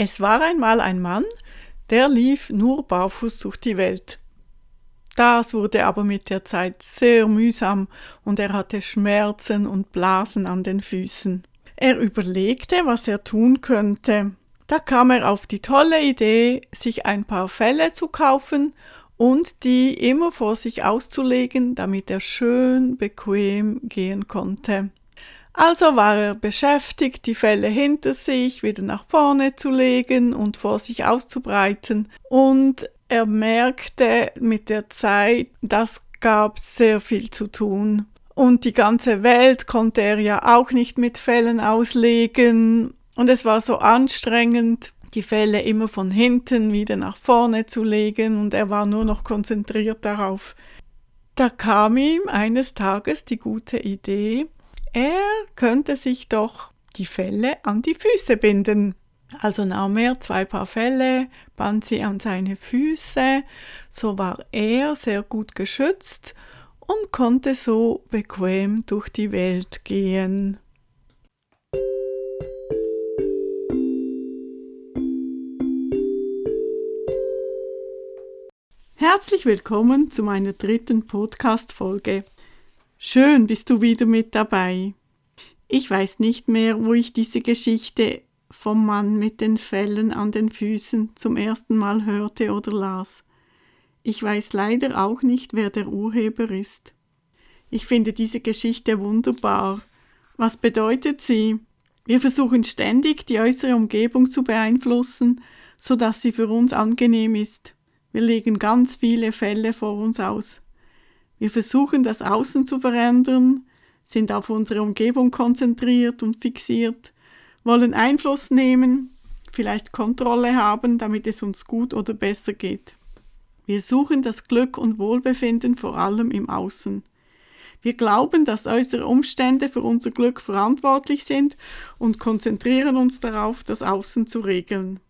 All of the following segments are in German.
Es war einmal ein Mann, der lief nur barfuß durch die Welt. Das wurde aber mit der Zeit sehr mühsam und er hatte Schmerzen und Blasen an den Füßen. Er überlegte, was er tun könnte. Da kam er auf die tolle Idee, sich ein paar Felle zu kaufen und die immer vor sich auszulegen, damit er schön bequem gehen konnte. Also war er beschäftigt, die Felle hinter sich wieder nach vorne zu legen und vor sich auszubreiten, und er merkte mit der Zeit, das gab sehr viel zu tun. Und die ganze Welt konnte er ja auch nicht mit Fellen auslegen. Und es war so anstrengend, die Felle immer von hinten wieder nach vorne zu legen. Und er war nur noch konzentriert darauf. Da kam ihm eines Tages die gute Idee, er könnte sich doch die Felle an die Füße binden. Also nahm er zwei Paar Felle, band sie an seine Füße, so war er sehr gut geschützt und konnte so bequem durch die Welt gehen. Herzlich willkommen zu meiner dritten Podcast-Folge. Schön bist du wieder mit dabei. Ich weiß nicht mehr, wo ich diese Geschichte vom Mann mit den Fellen an den Füßen zum ersten Mal hörte oder las. Ich weiß leider auch nicht, wer der Urheber ist. Ich finde diese Geschichte wunderbar. Was bedeutet sie? Wir versuchen ständig, die äußere Umgebung zu beeinflussen, so dass sie für uns angenehm ist. Wir legen ganz viele Fälle vor uns aus. Wir versuchen das Außen zu verändern, sind auf unsere Umgebung konzentriert und fixiert, wollen Einfluss nehmen, vielleicht Kontrolle haben, damit es uns gut oder besser geht. Wir suchen das Glück und Wohlbefinden vor allem im Außen. Wir glauben, dass äußere Umstände für unser Glück verantwortlich sind und konzentrieren uns darauf, das Außen zu regeln.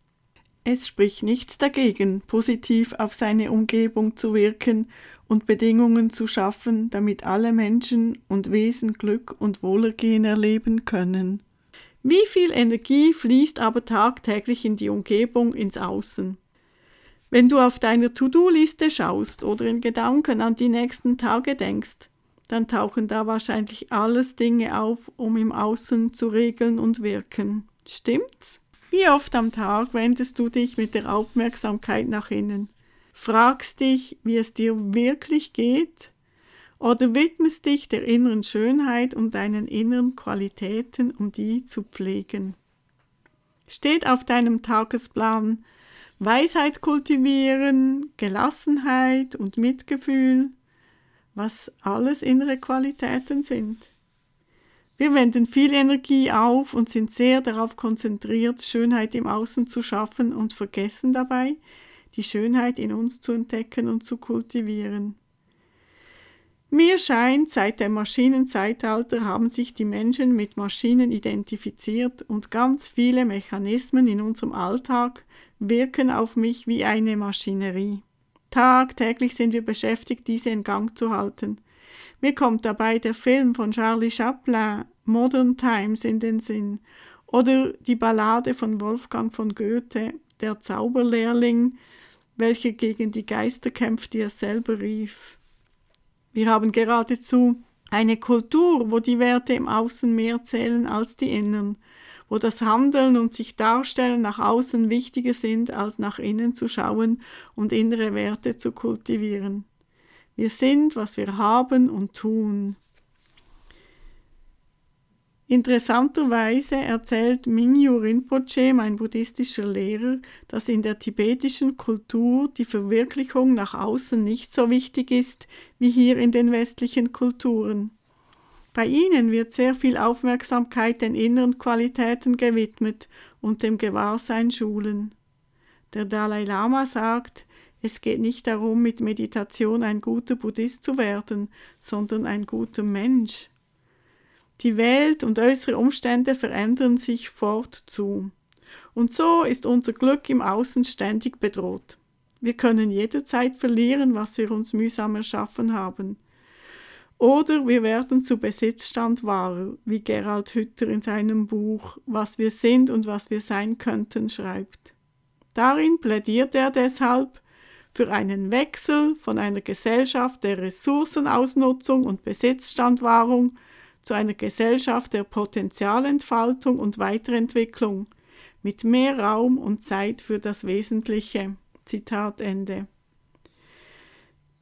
Es spricht nichts dagegen, positiv auf seine Umgebung zu wirken und Bedingungen zu schaffen, damit alle Menschen und Wesen Glück und Wohlergehen erleben können. Wie viel Energie fließt aber tagtäglich in die Umgebung, ins Außen? Wenn du auf deiner To-Do-Liste schaust oder in Gedanken an die nächsten Tage denkst, dann tauchen da wahrscheinlich alles Dinge auf, um im Außen zu regeln und wirken. Stimmt's? Wie oft am Tag wendest du dich mit der Aufmerksamkeit nach innen? Fragst dich, wie es dir wirklich geht? Oder widmest dich der inneren Schönheit und deinen inneren Qualitäten, um die zu pflegen? Steht auf deinem Tagesplan Weisheit kultivieren, Gelassenheit und Mitgefühl, was alles innere Qualitäten sind? Wir wenden viel Energie auf und sind sehr darauf konzentriert, Schönheit im Außen zu schaffen und vergessen dabei, die Schönheit in uns zu entdecken und zu kultivieren. Mir scheint, seit dem Maschinenzeitalter haben sich die Menschen mit Maschinen identifiziert und ganz viele Mechanismen in unserem Alltag wirken auf mich wie eine Maschinerie. Tagtäglich sind wir beschäftigt, diese in Gang zu halten. Mir kommt dabei der Film von Charlie Chaplin Modern Times in den Sinn oder die Ballade von Wolfgang von Goethe, der Zauberlehrling, welcher gegen die Geister kämpft, die er selber rief. Wir haben geradezu eine Kultur, wo die Werte im Außen mehr zählen als die Innern, wo das Handeln und sich darstellen nach außen wichtiger sind, als nach innen zu schauen und innere Werte zu kultivieren. Wir sind, was wir haben und tun. Interessanterweise erzählt Mingyu Rinpoche, mein buddhistischer Lehrer, dass in der tibetischen Kultur die Verwirklichung nach außen nicht so wichtig ist wie hier in den westlichen Kulturen. Bei ihnen wird sehr viel Aufmerksamkeit den inneren Qualitäten gewidmet und dem Gewahrsein schulen. Der Dalai Lama sagt, es geht nicht darum, mit Meditation ein guter Buddhist zu werden, sondern ein guter Mensch. Die Welt und äußere Umstände verändern sich fortzu. Und so ist unser Glück im Außen ständig bedroht. Wir können jederzeit verlieren, was wir uns mühsam erschaffen haben. Oder wir werden zu Besitzstandwahrer, wie Gerald Hütter in seinem Buch Was wir sind und was wir sein könnten schreibt. Darin plädiert er deshalb für einen Wechsel von einer Gesellschaft der Ressourcenausnutzung und Besitzstandwahrung zu einer Gesellschaft der Potenzialentfaltung und Weiterentwicklung mit mehr Raum und Zeit für das Wesentliche. Zitat Ende.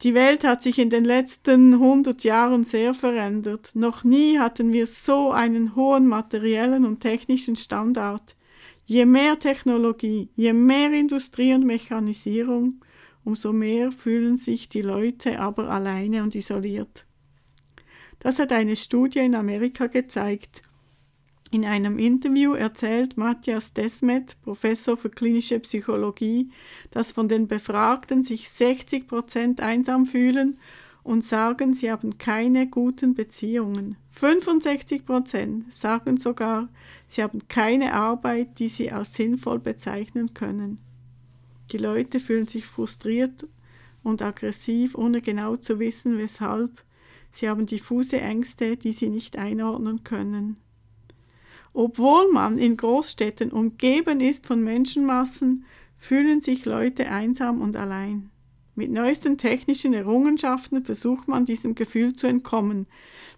Die Welt hat sich in den letzten 100 Jahren sehr verändert. Noch nie hatten wir so einen hohen materiellen und technischen Standard. Je mehr Technologie, je mehr Industrie und Mechanisierung, umso mehr fühlen sich die Leute aber alleine und isoliert. Das hat eine Studie in Amerika gezeigt. In einem Interview erzählt Matthias Desmet, Professor für klinische Psychologie, dass von den Befragten sich 60 Prozent einsam fühlen und sagen, sie haben keine guten Beziehungen. 65 Prozent sagen sogar, sie haben keine Arbeit, die sie als sinnvoll bezeichnen können. Die Leute fühlen sich frustriert und aggressiv, ohne genau zu wissen, weshalb. Sie haben diffuse Ängste, die sie nicht einordnen können. Obwohl man in Großstädten umgeben ist von Menschenmassen, fühlen sich Leute einsam und allein. Mit neuesten technischen Errungenschaften versucht man diesem Gefühl zu entkommen,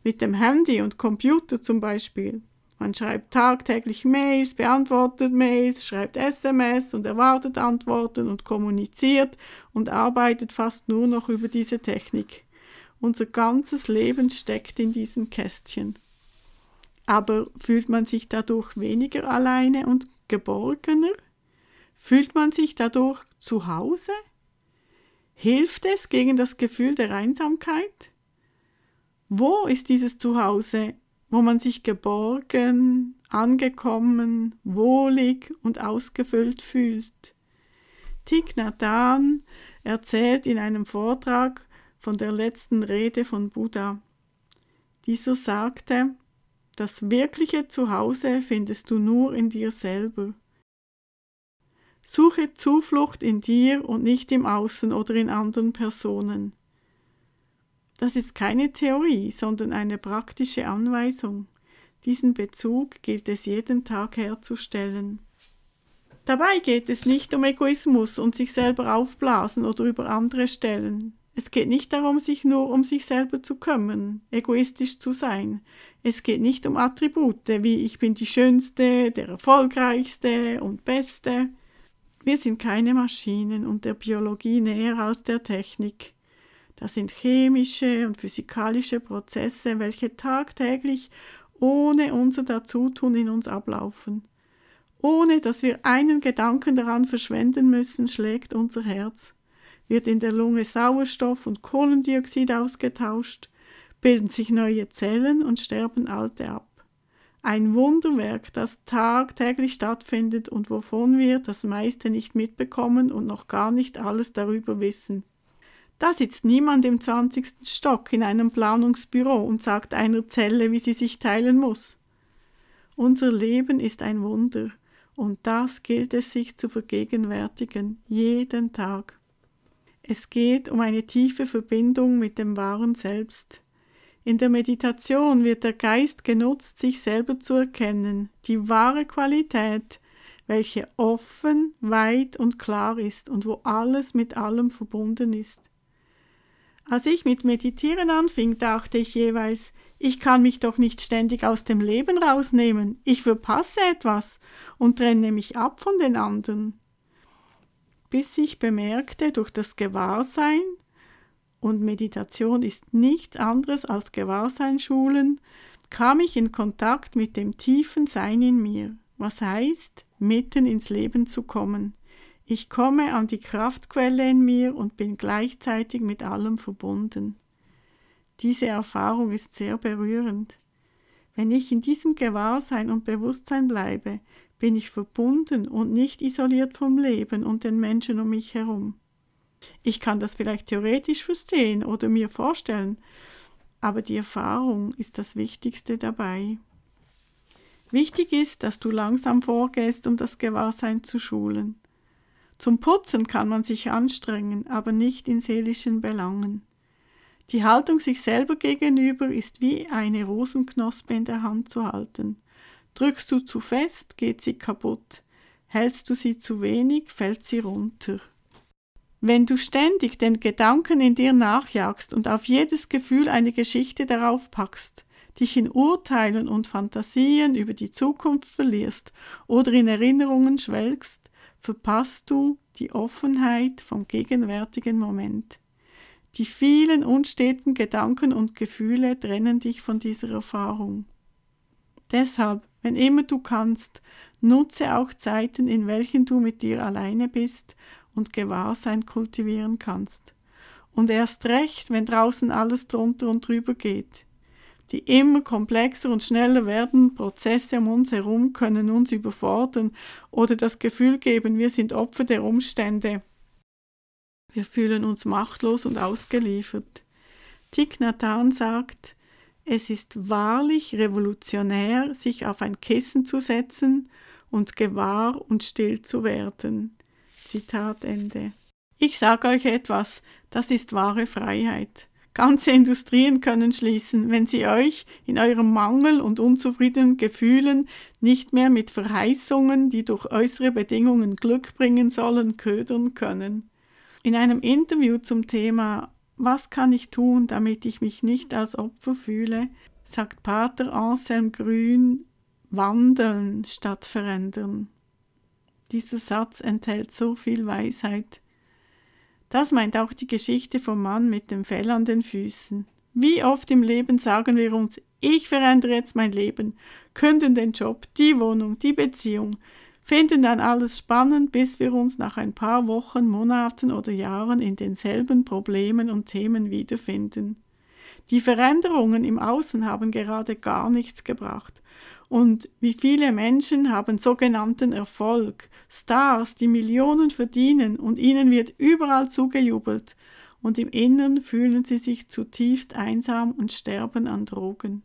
mit dem Handy und Computer zum Beispiel. Man schreibt tagtäglich Mails, beantwortet Mails, schreibt SMS und erwartet Antworten und kommuniziert und arbeitet fast nur noch über diese Technik. Unser ganzes Leben steckt in diesen Kästchen. Aber fühlt man sich dadurch weniger alleine und geborgener? Fühlt man sich dadurch zu Hause? Hilft es gegen das Gefühl der Einsamkeit? Wo ist dieses Zuhause wo man sich geborgen, angekommen, wohlig und ausgefüllt fühlt. Thich Nhat Hanh erzählt in einem Vortrag von der letzten Rede von Buddha. Dieser sagte, das wirkliche Zuhause findest du nur in dir selber. Suche Zuflucht in dir und nicht im Außen oder in anderen Personen. Das ist keine Theorie, sondern eine praktische Anweisung. Diesen Bezug gilt es jeden Tag herzustellen. Dabei geht es nicht um Egoismus und sich selber aufblasen oder über andere stellen. Es geht nicht darum, sich nur um sich selber zu kümmern, egoistisch zu sein. Es geht nicht um Attribute wie ich bin die Schönste, der Erfolgreichste und Beste. Wir sind keine Maschinen und der Biologie näher als der Technik. Das sind chemische und physikalische Prozesse, welche tagtäglich ohne unser Dazutun in uns ablaufen. Ohne dass wir einen Gedanken daran verschwenden müssen, schlägt unser Herz, wird in der Lunge Sauerstoff und Kohlendioxid ausgetauscht, bilden sich neue Zellen und sterben alte ab. Ein Wunderwerk, das tagtäglich stattfindet und wovon wir das meiste nicht mitbekommen und noch gar nicht alles darüber wissen. Da sitzt niemand im 20. Stock in einem Planungsbüro und sagt einer Zelle, wie sie sich teilen muss. Unser Leben ist ein Wunder, und das gilt es sich zu vergegenwärtigen, jeden Tag. Es geht um eine tiefe Verbindung mit dem wahren Selbst. In der Meditation wird der Geist genutzt, sich selber zu erkennen, die wahre Qualität, welche offen, weit und klar ist und wo alles mit allem verbunden ist. Als ich mit Meditieren anfing, dachte ich jeweils, ich kann mich doch nicht ständig aus dem Leben rausnehmen, ich verpasse etwas und trenne mich ab von den anderen. Bis ich bemerkte, durch das Gewahrsein, und Meditation ist nichts anderes als Gewahrseinschulen, kam ich in Kontakt mit dem tiefen Sein in mir, was heißt, mitten ins Leben zu kommen. Ich komme an die Kraftquelle in mir und bin gleichzeitig mit allem verbunden. Diese Erfahrung ist sehr berührend. Wenn ich in diesem Gewahrsein und Bewusstsein bleibe, bin ich verbunden und nicht isoliert vom Leben und den Menschen um mich herum. Ich kann das vielleicht theoretisch verstehen oder mir vorstellen, aber die Erfahrung ist das Wichtigste dabei. Wichtig ist, dass du langsam vorgehst, um das Gewahrsein zu schulen. Zum Putzen kann man sich anstrengen, aber nicht in seelischen Belangen. Die Haltung sich selber gegenüber ist wie eine Rosenknospe in der Hand zu halten. Drückst du zu fest, geht sie kaputt. Hältst du sie zu wenig, fällt sie runter. Wenn du ständig den Gedanken in dir nachjagst und auf jedes Gefühl eine Geschichte darauf packst, dich in Urteilen und Fantasien über die Zukunft verlierst oder in Erinnerungen schwelgst, verpasst du die Offenheit vom gegenwärtigen Moment. Die vielen unsteten Gedanken und Gefühle trennen dich von dieser Erfahrung. Deshalb, wenn immer du kannst, nutze auch Zeiten, in welchen du mit dir alleine bist und Gewahrsein kultivieren kannst. Und erst recht, wenn draußen alles drunter und drüber geht. Die immer komplexer und schneller werdenden Prozesse um uns herum können uns überfordern oder das Gefühl geben, wir sind Opfer der Umstände. Wir fühlen uns machtlos und ausgeliefert. Thich Nhat Hanh sagt, es ist wahrlich revolutionär, sich auf ein Kissen zu setzen und gewahr und still zu werden. Zitat Ende. Ich sage euch etwas, das ist wahre Freiheit. Ganze Industrien können schließen, wenn sie euch in eurem Mangel und unzufriedenen Gefühlen nicht mehr mit Verheißungen, die durch äußere Bedingungen Glück bringen sollen, ködern können. In einem Interview zum Thema Was kann ich tun, damit ich mich nicht als Opfer fühle, sagt Pater Anselm Grün Wandeln statt verändern. Dieser Satz enthält so viel Weisheit. Das meint auch die Geschichte vom Mann mit dem Fell an den Füßen. Wie oft im Leben sagen wir uns, ich verändere jetzt mein Leben, künden den Job, die Wohnung, die Beziehung, finden dann alles spannend, bis wir uns nach ein paar Wochen, Monaten oder Jahren in denselben Problemen und Themen wiederfinden. Die Veränderungen im Außen haben gerade gar nichts gebracht und wie viele Menschen haben sogenannten Erfolg, Stars, die Millionen verdienen und ihnen wird überall zugejubelt und im Innern fühlen sie sich zutiefst einsam und sterben an Drogen.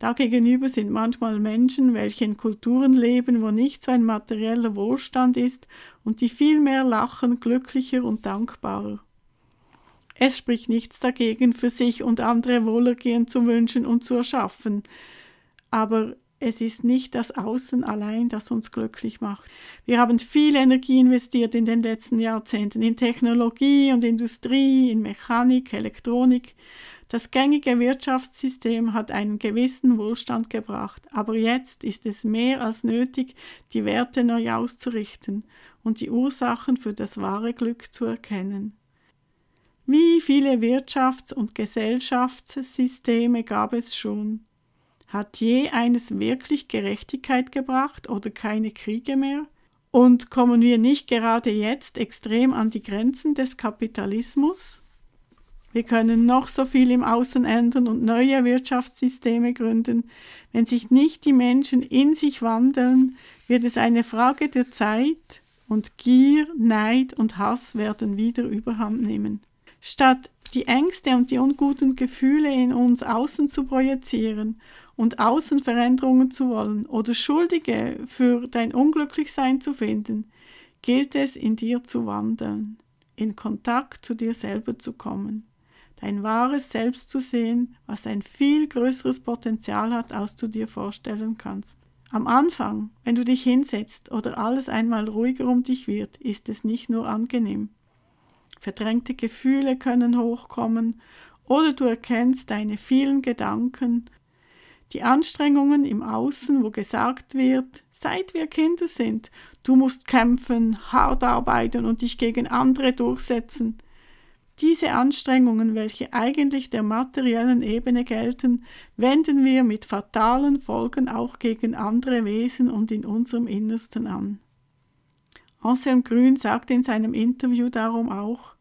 Dagegenüber sind manchmal Menschen, welche in Kulturen leben, wo nicht so ein materieller Wohlstand ist und die viel mehr lachen, glücklicher und dankbarer. Es spricht nichts dagegen, für sich und andere Wohlergehen zu wünschen und zu erschaffen, aber es ist nicht das Außen allein, das uns glücklich macht. Wir haben viel Energie investiert in den letzten Jahrzehnten in Technologie und Industrie, in Mechanik, Elektronik. Das gängige Wirtschaftssystem hat einen gewissen Wohlstand gebracht, aber jetzt ist es mehr als nötig, die Werte neu auszurichten und die Ursachen für das wahre Glück zu erkennen. Wie viele Wirtschafts- und Gesellschaftssysteme gab es schon? Hat je eines wirklich Gerechtigkeit gebracht oder keine Kriege mehr? Und kommen wir nicht gerade jetzt extrem an die Grenzen des Kapitalismus? Wir können noch so viel im Außen ändern und neue Wirtschaftssysteme gründen. Wenn sich nicht die Menschen in sich wandeln, wird es eine Frage der Zeit und Gier, Neid und Hass werden wieder überhand nehmen. Statt die Ängste und die unguten Gefühle in uns außen zu projizieren und Außenveränderungen zu wollen oder Schuldige für dein Unglücklichsein zu finden, gilt es in dir zu wandeln, in Kontakt zu dir selber zu kommen, dein wahres Selbst zu sehen, was ein viel größeres Potenzial hat, als du dir vorstellen kannst. Am Anfang, wenn du dich hinsetzt oder alles einmal ruhiger um dich wird, ist es nicht nur angenehm. Verdrängte Gefühle können hochkommen oder du erkennst deine vielen Gedanken die Anstrengungen im Außen, wo gesagt wird, seit wir Kinder sind, du musst kämpfen, hart arbeiten und dich gegen andere durchsetzen. Diese Anstrengungen, welche eigentlich der materiellen Ebene gelten, wenden wir mit fatalen Folgen auch gegen andere Wesen und in unserem Innersten an. Anselm Grün sagt in seinem Interview darum auch,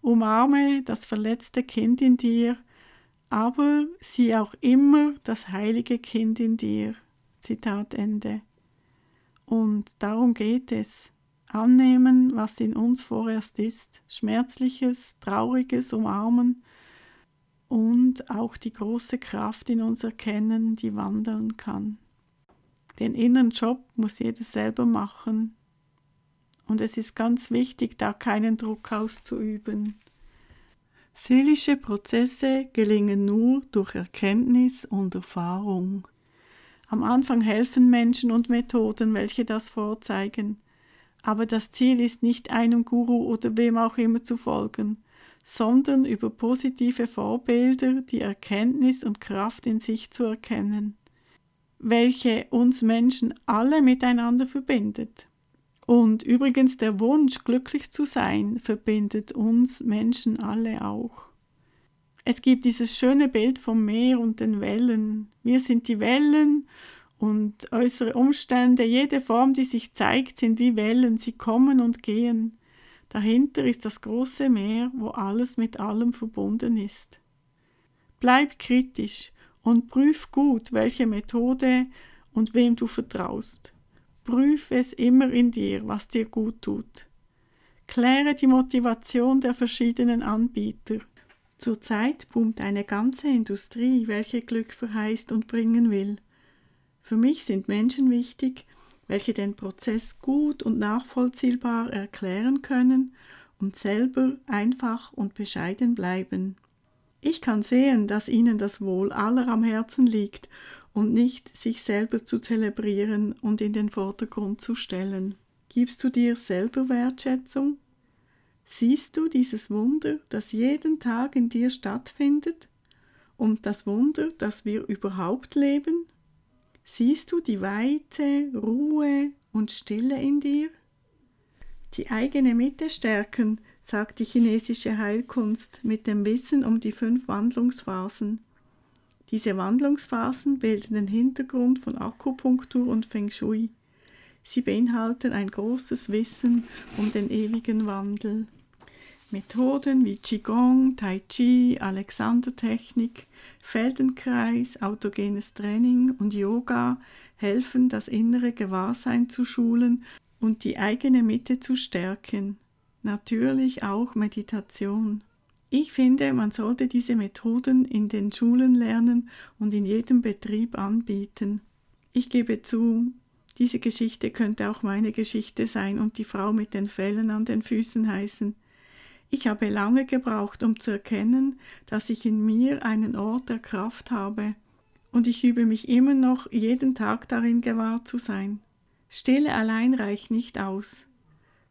umarme das verletzte Kind in dir aber sieh auch immer das heilige Kind in dir. Zitat Ende. Und darum geht es. Annehmen, was in uns vorerst ist, Schmerzliches, Trauriges umarmen und auch die große Kraft in uns erkennen, die wandeln kann. Den inneren Job muss jeder selber machen. Und es ist ganz wichtig, da keinen Druck auszuüben. Seelische Prozesse gelingen nur durch Erkenntnis und Erfahrung. Am Anfang helfen Menschen und Methoden, welche das vorzeigen. Aber das Ziel ist nicht einem Guru oder wem auch immer zu folgen, sondern über positive Vorbilder die Erkenntnis und Kraft in sich zu erkennen, welche uns Menschen alle miteinander verbindet. Und übrigens der Wunsch, glücklich zu sein, verbindet uns Menschen alle auch. Es gibt dieses schöne Bild vom Meer und den Wellen. Wir sind die Wellen und äußere Umstände, jede Form, die sich zeigt, sind wie Wellen, sie kommen und gehen. Dahinter ist das große Meer, wo alles mit allem verbunden ist. Bleib kritisch und prüf gut, welche Methode und wem du vertraust. Prüfe es immer in dir, was dir gut tut. Kläre die Motivation der verschiedenen Anbieter. Zurzeit boomt eine ganze Industrie, welche Glück verheißt und bringen will. Für mich sind Menschen wichtig, welche den Prozess gut und nachvollziehbar erklären können und selber einfach und bescheiden bleiben. Ich kann sehen, dass ihnen das Wohl aller am Herzen liegt und nicht sich selber zu zelebrieren und in den Vordergrund zu stellen. Gibst du dir selber Wertschätzung? Siehst du dieses Wunder, das jeden Tag in dir stattfindet? Und das Wunder, dass wir überhaupt leben? Siehst du die Weite, Ruhe und Stille in dir? Die eigene Mitte stärken, sagt die chinesische Heilkunst mit dem Wissen um die fünf Wandlungsphasen. Diese Wandlungsphasen bilden den Hintergrund von Akupunktur und Feng Shui. Sie beinhalten ein großes Wissen um den ewigen Wandel. Methoden wie Qigong, Tai Chi, Alexandertechnik, Feldenkreis, autogenes Training und Yoga helfen, das innere Gewahrsein zu schulen und die eigene Mitte zu stärken. Natürlich auch Meditation. Ich finde, man sollte diese Methoden in den Schulen lernen und in jedem Betrieb anbieten. Ich gebe zu, diese Geschichte könnte auch meine Geschichte sein und die Frau mit den Fellen an den Füßen heißen. Ich habe lange gebraucht, um zu erkennen, dass ich in mir einen Ort der Kraft habe, und ich übe mich immer noch jeden Tag darin gewahr zu sein. Stille allein reicht nicht aus.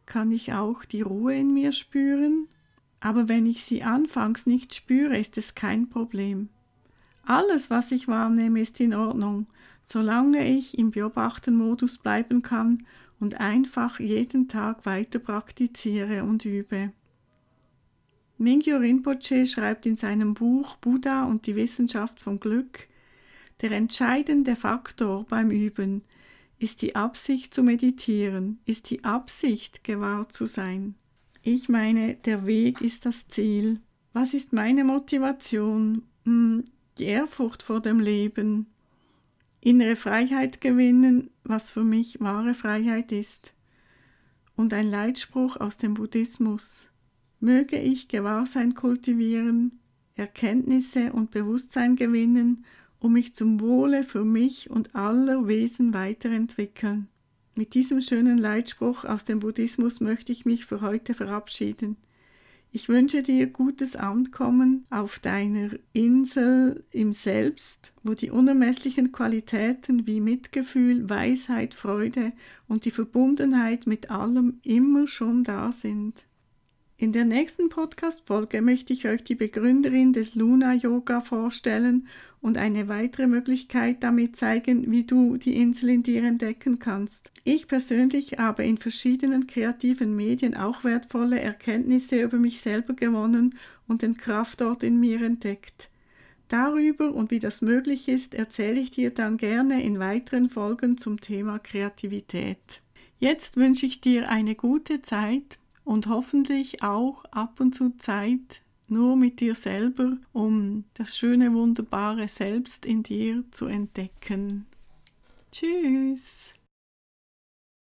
Kann ich auch die Ruhe in mir spüren? Aber wenn ich sie anfangs nicht spüre, ist es kein Problem. Alles, was ich wahrnehme, ist in Ordnung, solange ich im Beobachten-Modus bleiben kann und einfach jeden Tag weiter praktiziere und übe. Mingyo Rinpoche schreibt in seinem Buch Buddha und die Wissenschaft vom Glück, der entscheidende Faktor beim Üben ist die Absicht zu meditieren, ist die Absicht gewahr zu sein. Ich meine, der Weg ist das Ziel. Was ist meine Motivation? Hm, die Ehrfurcht vor dem Leben. Innere Freiheit gewinnen, was für mich wahre Freiheit ist. Und ein Leitspruch aus dem Buddhismus. Möge ich Gewahrsein kultivieren, Erkenntnisse und Bewusstsein gewinnen, um mich zum Wohle für mich und aller Wesen weiterentwickeln. Mit diesem schönen Leitspruch aus dem Buddhismus möchte ich mich für heute verabschieden. Ich wünsche dir gutes Ankommen auf deiner Insel im Selbst, wo die unermesslichen Qualitäten wie Mitgefühl, Weisheit, Freude und die Verbundenheit mit allem immer schon da sind. In der nächsten Podcast-Folge möchte ich euch die Begründerin des Luna Yoga vorstellen und eine weitere Möglichkeit damit zeigen, wie du die Insel in dir entdecken kannst. Ich persönlich habe in verschiedenen kreativen Medien auch wertvolle Erkenntnisse über mich selber gewonnen und den Kraftort in mir entdeckt. Darüber und wie das möglich ist, erzähle ich dir dann gerne in weiteren Folgen zum Thema Kreativität. Jetzt wünsche ich dir eine gute Zeit und hoffentlich auch ab und zu Zeit nur mit dir selber, um das schöne, wunderbare Selbst in dir zu entdecken. Tschüss!